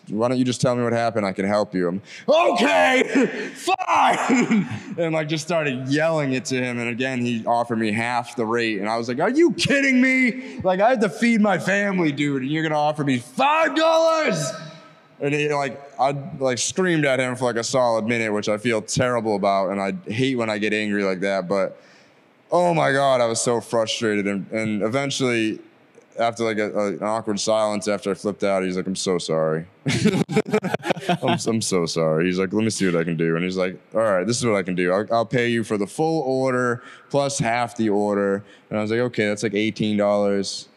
why don't you just tell me what happened? I can help you. I'm, okay, fine. and like just started yelling it to him. And again, he offered me half the rate. And I was like, are you kidding me? Like I have to feed my family, dude. And you're going to offer me $5? And he like, I like screamed at him for like a solid minute, which I feel terrible about. And I hate when I get angry like that. But oh my God, I was so frustrated. And, and eventually after like a, a, an awkward silence after I flipped out, he's like, "I'm so sorry. I'm, I'm, so sorry." He's like, "Let me see what I can do." And he's like, "All right, this is what I can do. I'll, I'll pay you for the full order plus half the order." And I was like, "Okay, that's like eighteen dollars."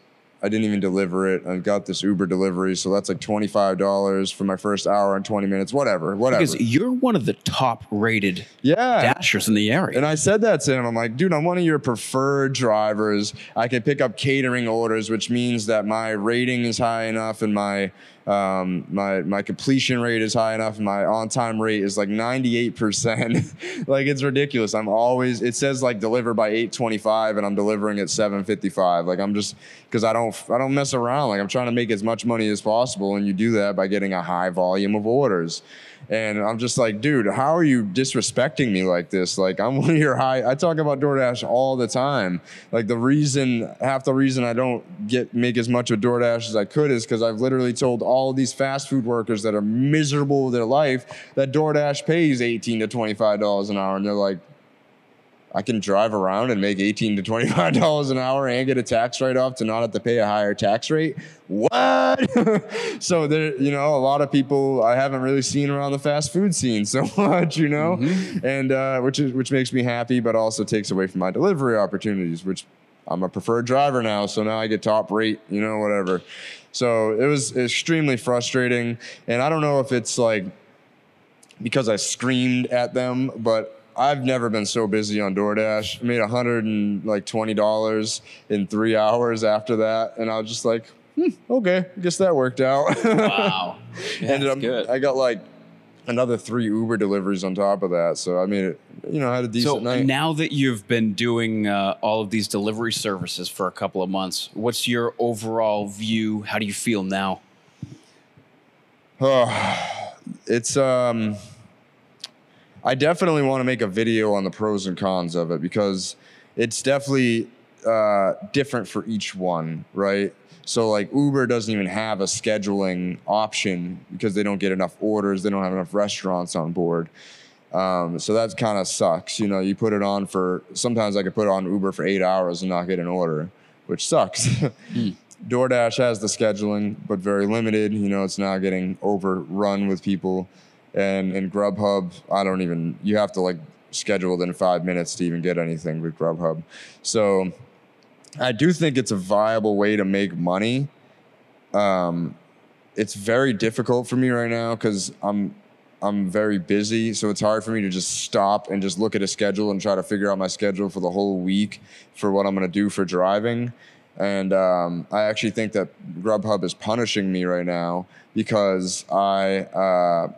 I didn't even deliver it. I got this Uber delivery, so that's like twenty five dollars for my first hour and twenty minutes. Whatever, whatever. Because you're one of the top rated yeah dashers in the area. And I said that to him. I'm like, dude, I'm one of your preferred drivers. I can pick up catering orders, which means that my rating is high enough and my um, my my completion rate is high enough. My on time rate is like 98%. like it's ridiculous. I'm always it says like deliver by 8:25 and I'm delivering at 7:55. Like I'm just because I don't I don't mess around. Like I'm trying to make as much money as possible, and you do that by getting a high volume of orders. And I'm just like, dude, how are you disrespecting me like this? Like, I'm one of your high. I talk about DoorDash all the time. Like, the reason, half the reason I don't get make as much of DoorDash as I could is because I've literally told all these fast food workers that are miserable with their life that DoorDash pays 18 to 25 dollars an hour, and they're like, I can drive around and make 18 to 25 dollars an hour and get a tax write off to not have to pay a higher tax rate. What? so there, you know, a lot of people I haven't really seen around the fast food scene so much, you know, mm-hmm. and uh, which is which makes me happy, but also takes away from my delivery opportunities, which I'm a preferred driver now, so now I get top rate, you know, whatever. So it was extremely frustrating, and I don't know if it's like because I screamed at them, but I've never been so busy on DoorDash. I made a hundred and like twenty dollars in three hours after that, and I was just like, hmm, okay, I guess that worked out. wow, yeah, ended up. Good. I got like another three Uber deliveries on top of that, so I mean, you know, I had a decent so night. now that you've been doing uh, all of these delivery services for a couple of months, what's your overall view? How do you feel now? Oh, it's um I definitely want to make a video on the pros and cons of it because it's definitely uh, different for each one, right? So like Uber doesn't even have a scheduling option because they don't get enough orders. They don't have enough restaurants on board. Um, so that kind of sucks. You know, you put it on for sometimes I could put it on Uber for eight hours and not get an order, which sucks. mm. DoorDash has the scheduling, but very limited. You know, it's now getting overrun with people and in Grubhub, I don't even you have to like schedule within five minutes to even get anything with Grubhub. So I do think it's a viable way to make money. Um, it's very difficult for me right now because I'm I'm very busy, so it's hard for me to just stop and just look at a schedule and try to figure out my schedule for the whole week for what I'm to do for driving. And um, I actually think that Grubhub is punishing me right now because I. Uh,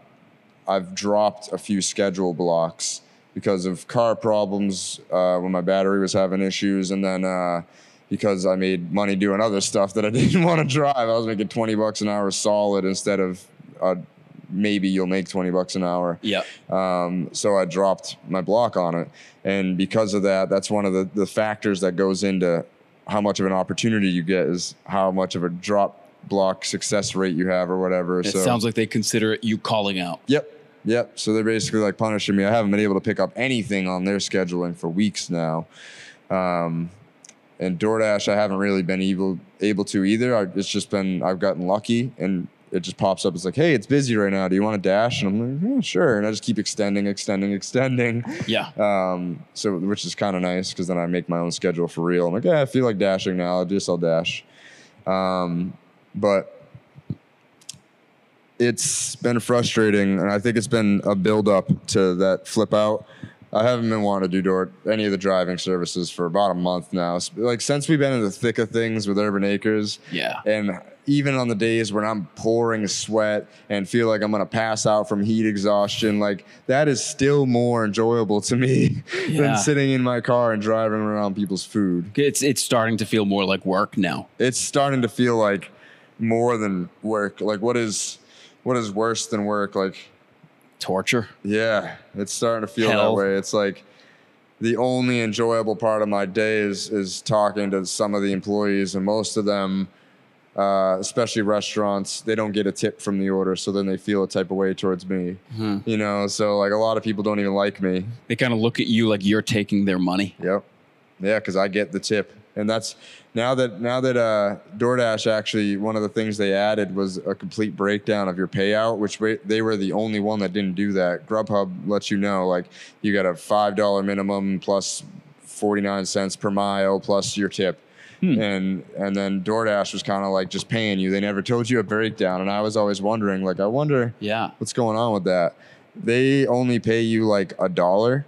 I've dropped a few schedule blocks because of car problems uh, when my battery was having issues, and then uh, because I made money doing other stuff that I didn't want to drive. I was making twenty bucks an hour solid instead of uh, maybe you'll make twenty bucks an hour. Yeah. Um, so I dropped my block on it, and because of that, that's one of the the factors that goes into how much of an opportunity you get is how much of a drop block success rate you have or whatever. It so sounds like they consider it you calling out. Yep. Yep. So they're basically like punishing me. I haven't been able to pick up anything on their scheduling for weeks now. Um, and DoorDash, I haven't really been able able to either. I, it's just been I've gotten lucky, and it just pops up. It's like, hey, it's busy right now. Do you want to dash? And I'm like, yeah, sure. And I just keep extending, extending, extending. Yeah. Um, so which is kind of nice because then I make my own schedule for real. I'm like, yeah, I feel like dashing now. I just I'll dash. Um, but it's been frustrating, and I think it's been a build up to that flip out. I haven't been wanting to do door any of the driving services for about a month now. Like since we've been in the thick of things with Urban Acres, Yeah. and even on the days when I'm pouring sweat and feel like I'm gonna pass out from heat exhaustion, like that is still more enjoyable to me Yeah. than sitting in my car and driving around people's food. It's it's starting to feel more like work now. It's starting to feel like more than work. Like what is what is worse than work? Like Torture. yeah, it's starting to feel Hell. that way. It's like the only enjoyable part of my day is is talking to some of the employees, and most of them, uh, especially restaurants, they don't get a tip from the order, so then they feel a type of way towards me. Hmm. You know, so like a lot of people don't even like me. They kind of look at you like you're taking their money. Yep. Yeah, because I get the tip, and that's now that now that uh, DoorDash actually one of the things they added was a complete breakdown of your payout, which they were the only one that didn't do that. Grubhub lets you know like you got a five dollar minimum plus forty nine cents per mile plus your tip. And and then DoorDash was kind of like just paying you. They never told you a breakdown, and I was always wondering, like, I wonder Yeah. what's going on with that. They only pay you like a dollar,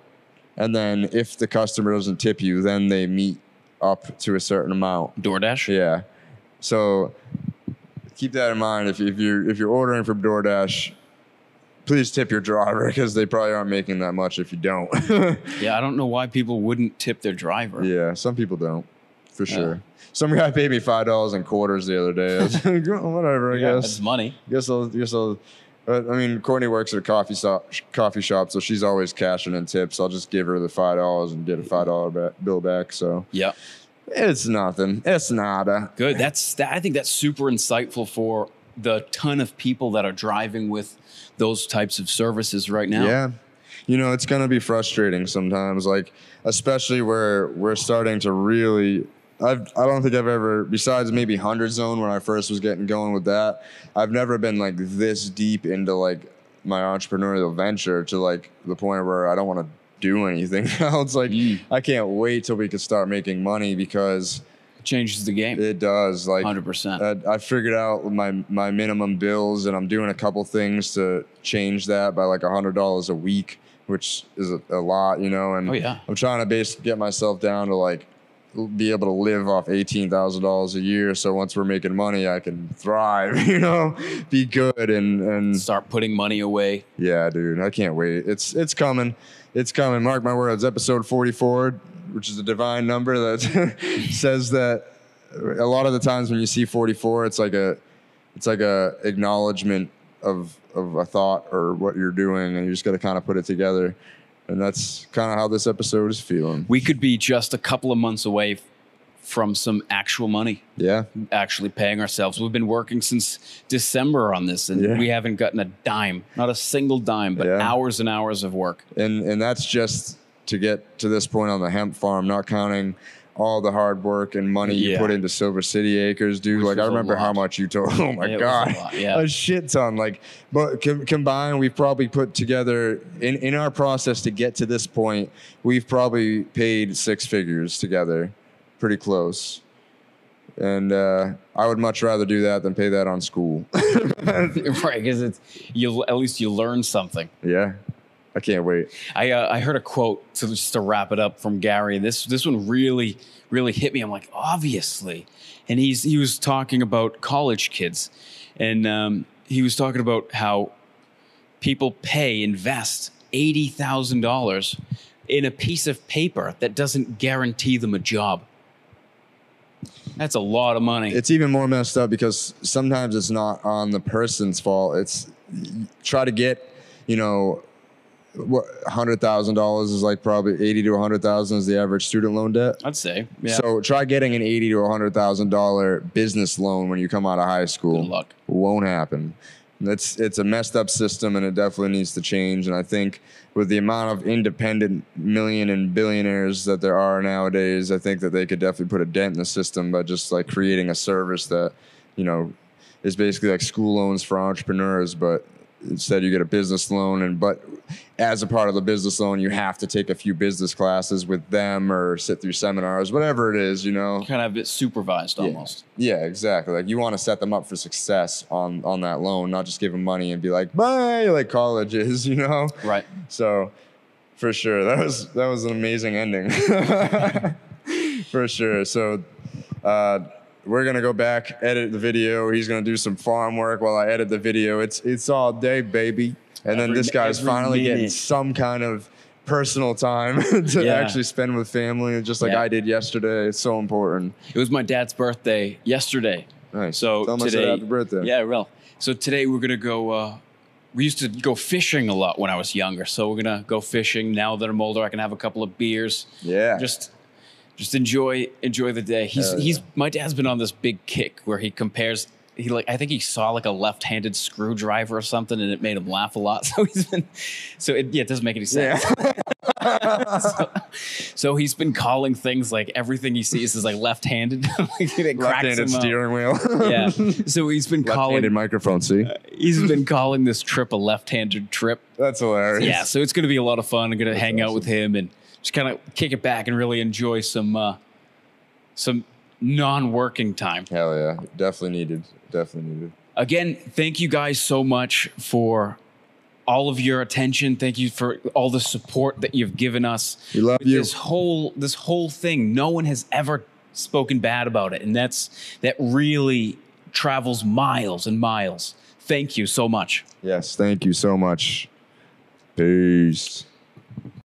and then if the customer doesn't tip you, then they meet up to a certain amount. DoorDash. Yeah. So keep that in mind if, if you're if you're ordering from DoorDash. Please tip your driver because they probably aren't making that much if you don't. Yeah, I don't know why people wouldn't tip their driver. yeah, some people don't, for sure. Some guy paid me five dollars in quarters the other day. I was like, "Oh, whatever, I Yeah, guess. that's money. guess I'll guess I'll. But I mean, Courtney works at a coffee shop, coffee shop, so she's always cashing in tips. I'll just give her the five dollars and get a five dollar bill back. So Yeah. it's nothing. It's nada. Good. That's that, I think that's super insightful for the ton of people that are driving with those types of services right now. Yeah, you know, it's gonna be frustrating sometimes. Like especially where we're starting to really. I've, I don't think I've ever, besides maybe Hundred Zone when I first was getting going with that, I've never been like this deep into like my entrepreneurial venture to like the point where I don't want to do anything else. Like Mm. I can't wait till we can start making money because it Changes the game. it does. Like 100%. I, I figured out my my minimum bills, and I'm doing a couple things to change that by like a hundred dollars a week, which is a, a lot, you know. And Oh, yeah. I'm trying to basically get myself down to like be able to live off eighteen thousand dollars a year. So once we're making money, I can thrive, you know, be good and and Start putting money away. yeah, dude, I can't wait. It's it's coming. It's coming. Mark my words. Episode 44, which is a divine number that says that a lot of the times when you see 44, it's like a it's like a acknowledgement of of a thought or what you're doing, and you just got to kind of put it together. And that's kind of how this episode is feeling. We could be just a couple of months away from some actual money, Yeah, actually paying ourselves. We've been working since December on this, and Yeah. we haven't gotten a dime, not a single dime, but Yeah. hours and hours of work. and and that's just to get to this point on the hemp farm, not counting all the hard work and money you put into Silver City Acres, dude. Which like I remember how much you told. Oh my It was a god, yeah. a shit ton. Like, but com- combined, we've probably put together in in our process to get to this point, we've probably paid six figures together, pretty close. And uh, I would much rather do that than pay that on school. right, because it's you. At least you learn something. yeah, I can't wait. I uh, I heard a quote to just to wrap it up from Gary. This this one really really hit me. I'm like, obviously, and he's he was talking about college kids, and um, he was talking about how people pay invest eighty thousand dollars in a piece of paper that doesn't guarantee them a job. That's a lot of money. It's even more messed up because sometimes it's not on the person's fault. It's try to get, you know, hundred thousand dollars is like probably eighty to hundred thousand is the average student loan debt. I'd say. Yeah. So try getting an eighty to hundred thousand dollar business loan when you come out of high school. Good luck. Won't happen. It's it's a messed up system and it definitely needs to change. And I think with the amount of independent million and billionaires that there are nowadays, I think that they could definitely put a dent in the system by just like creating a service that, you know, is basically like school loans for entrepreneurs, but instead you get a business loan and but as a part of the business loan you have to take a few business classes with them or sit through seminars whatever it is you know kind of a bit supervised almost. yeah exactly like you want to set them up for success on on that loan not just give them money and be like bye like college is you know Right. so for sure that was that was an amazing ending for sure so uh we're gonna go back, edit the video. He's gonna do some farm work while I edit the video. It's it's all day, baby. And then this guy's every finally getting some kind of personal time to Yeah. actually spend with family, just like Yeah. I did yesterday. It's so important. It was my dad's birthday yesterday. Nice. So Tell him I said today, happy birthday. Yeah, real. So today we're gonna go. Uh, we used to go fishing a lot when I was younger. So we're gonna go fishing. Now that I'm older, I can have a couple of beers. Yeah. Just, just enjoy enjoy the day. He's yeah. he's my dad's been on this big kick where he compares. He like I think he saw like a left-handed screwdriver or something, and it made him laugh a lot. So he's been, so it, yeah, it doesn't make any sense. yeah. so, so he's been calling things like everything he sees is like left-handed. like, it Left-handed him up. steering wheel. Yeah. So he's been Left-handed calling microphone. See, he's been calling this trip a left-handed trip. that's hilarious. Yeah, so it's going to be a lot of fun. I'm going to hang out with him and just kind of kick it back and really enjoy some uh, some non-working time. Hell yeah. Definitely needed. Definitely needed. Again, thank you guys so much for all of your attention. Thank you for all the support that you've given us. We love you. This whole this whole thing, no one has ever spoken bad about it, and that's that really travels miles and miles. Thank you so much. Yes. Thank you so much. Peace.